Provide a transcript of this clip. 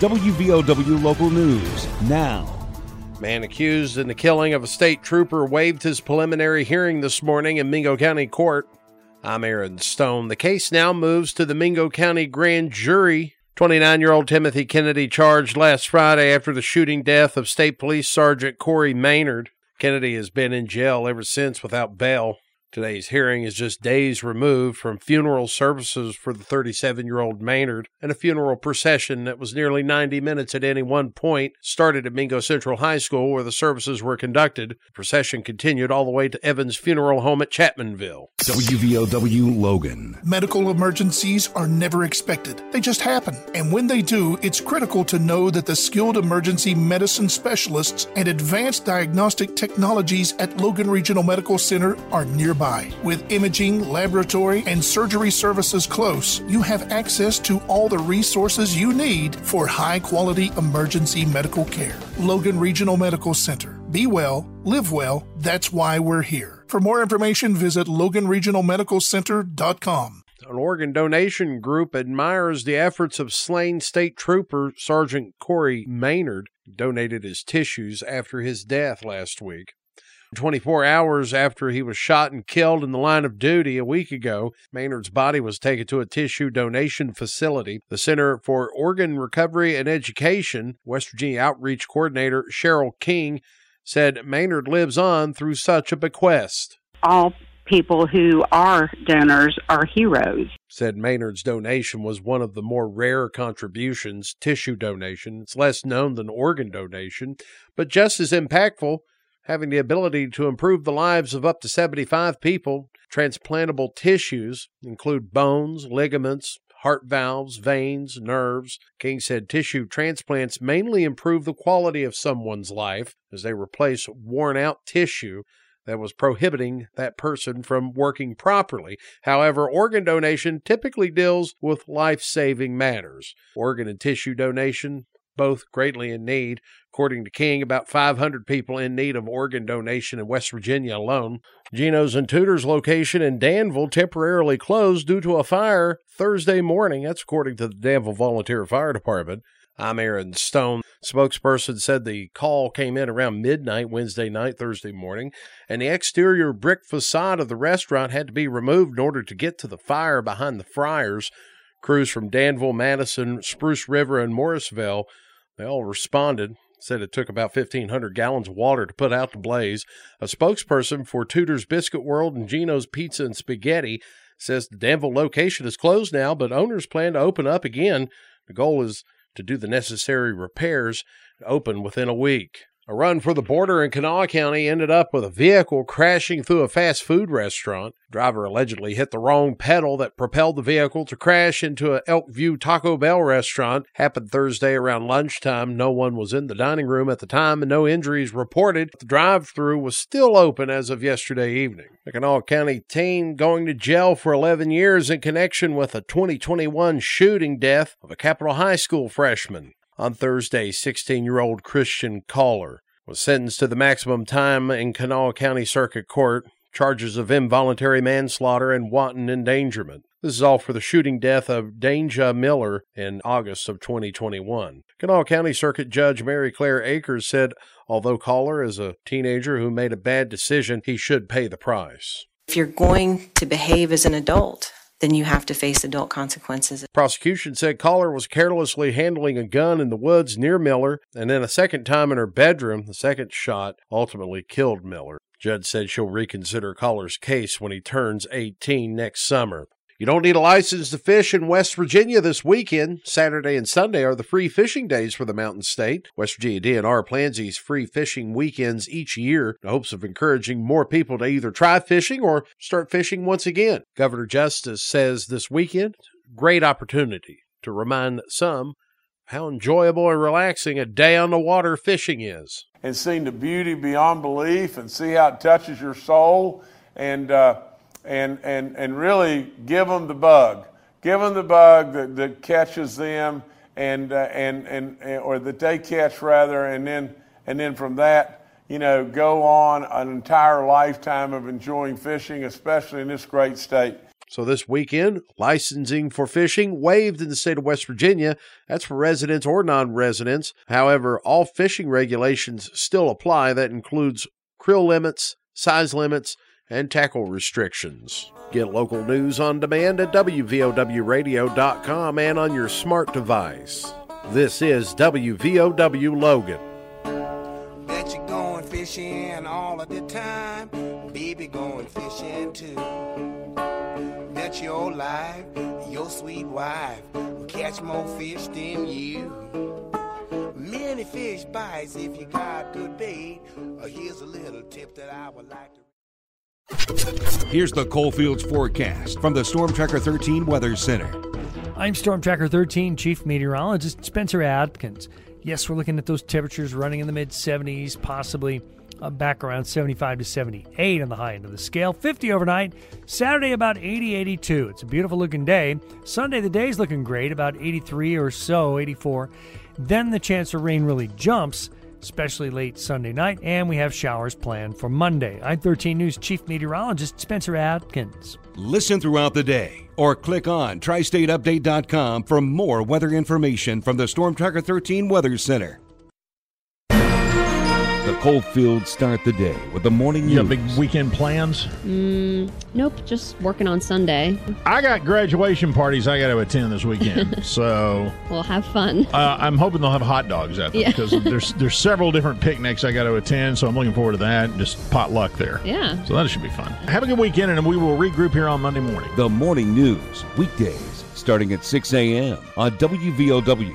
WVOW Local News now. Man accused in the killing of a state trooper waived his preliminary hearing this morning in Mingo County Court. I'm Aaron Stone. The case now moves to the Mingo County Grand Jury. 29 year old Timothy Kennedy charged last Friday after the shooting death of State Police Sergeant Corey Maynard. Kennedy has been in jail ever since without bail. Today's hearing is just days removed from funeral services for the 37 year old Maynard, and a funeral procession that was nearly 90 minutes at any one point started at Mingo Central High School where the services were conducted. The procession continued all the way to Evans Funeral Home at Chapmanville. WVOW Logan. Medical emergencies are never expected, they just happen. And when they do, it's critical to know that the skilled emergency medicine specialists and advanced diagnostic technologies at Logan Regional Medical Center are nearby nearby. With imaging, laboratory, and surgery services close, you have access to all the resources you need for high quality emergency medical care. Logan Regional Medical Center. Be well, live well, that's why we're here. For more information, visit loganregionalmedicalcenter.com. An organ donation group admires the efforts of slain state trooper Sergeant Corey Maynard, donated his tissues after his death last week. 24 hours after he was shot and killed in the line of duty a week ago, Maynard's body was taken to a tissue donation facility. The Center for Organ Recovery and Education, West Virginia Outreach Coordinator Cheryl King, said Maynard lives on through such a bequest. All people who are donors are heroes. Said Maynard's donation was one of the more rare contributions, tissue donation. It's less known than organ donation, but just as impactful having the ability to improve the lives of up to 75 people. Transplantable tissues include bones, ligaments, heart valves, veins, nerves. King said tissue transplants mainly improve the quality of someone's life as they replace worn out tissue that was prohibiting that person from working properly. However, organ donation typically deals with life saving matters. Organ and tissue donation both greatly in need. According to King, about 500 people in need of organ donation in West Virginia alone. Gino's and Tudor's location in Danville temporarily closed due to a fire Thursday morning. That's according to the Danville Volunteer Fire Department. I'm Aaron Stone. Spokesperson said the call came in around midnight Wednesday night, Thursday morning, and the exterior brick facade of the restaurant had to be removed in order to get to the fire behind the fryers. Crews from Danville, Madison, Spruce River, and Morrisvale they all responded, said it took about 1,500 gallons of water to put out the blaze. A spokesperson for Tudor's Biscuit World and Gino's Pizza and Spaghetti says the Danville location is closed now, but owners plan to open up again. The goal is to do the necessary repairs, and open within a week. A run for the border in Kanawha County ended up with a vehicle crashing through a fast food restaurant. Driver allegedly hit the wrong pedal that propelled the vehicle to crash into a Elkview Taco Bell restaurant. Happened Thursday around lunchtime. No one was in the dining room at the time and no injuries reported. The drive-through was still open as of yesterday evening. The Kanawha County teen going to jail for 11 years in connection with a 2021 shooting death of a Capital High School freshman. On Thursday, 16 year old Christian Caller was sentenced to the maximum time in Kanawha County Circuit Court, charges of involuntary manslaughter and wanton endangerment. This is all for the shooting death of Danja Miller in August of 2021. Kanawha County Circuit Judge Mary Claire Akers said although Caller is a teenager who made a bad decision, he should pay the price. If you're going to behave as an adult, then you have to face adult consequences. Prosecution said Caller was carelessly handling a gun in the woods near Miller, and then a second time in her bedroom, the second shot ultimately killed Miller. Judge said she'll reconsider Caller's case when he turns 18 next summer. You don't need a license to fish in West Virginia this weekend. Saturday and Sunday are the free fishing days for the Mountain State. West Virginia DNR plans these free fishing weekends each year in hopes of encouraging more people to either try fishing or start fishing once again. Governor Justice says this weekend, great opportunity to remind some how enjoyable and relaxing a day on the water fishing is. And seeing the beauty beyond belief and see how it touches your soul and, uh, and, and, and really give them the bug. Give them the bug that, that catches them and, uh, and, and, or that they catch rather, and then, and then from that, you know, go on an entire lifetime of enjoying fishing, especially in this great state. So this weekend, licensing for fishing waived in the state of West Virginia. That's for residents or non residents. However, all fishing regulations still apply. That includes creel limits, size limits, and tackle restrictions. Get local news on demand at WVOWradio.com and on your smart device. This is WVOW Logan. Bet you're going fishing all of the time. Baby going fishing too. Bet your life, your sweet wife will catch more fish than you. Many fish bites if you got good bait. Uh, here's a little tip that I would like to. Here's the Coalfields forecast from the Storm Tracker 13 Weather Center. I'm Storm Tracker 13 Chief Meteorologist Spencer Atkins. Yes, we're looking at those temperatures running in the mid 70s, possibly uh, back around 75 to 78 on the high end of the scale. 50 overnight. Saturday, about 80, 82. It's a beautiful looking day. Sunday, the day's looking great, about 83 or so, 84. Then the chance of rain really jumps especially late Sunday night, and we have showers planned for Monday. I'm 13 News Chief Meteorologist Spencer Atkins. Listen throughout the day or click on tristateupdate.com for more weather information from the Storm Tracker 13 Weather Center. The Coalfields start the day with the morning You news. got big weekend plans? Mm, nope, just working on Sunday. I got graduation parties I got to attend this weekend, so We'll have fun. uh, I'm hoping they'll have hot dogs at them Yeah. because there's there's several different picnics I got to attend, so I'm looking forward to that. Just potluck there. Yeah. So that should be fun. Have a good weekend, and we will regroup here on Monday morning. The morning news, weekdays starting at 6 a.m. on WVOW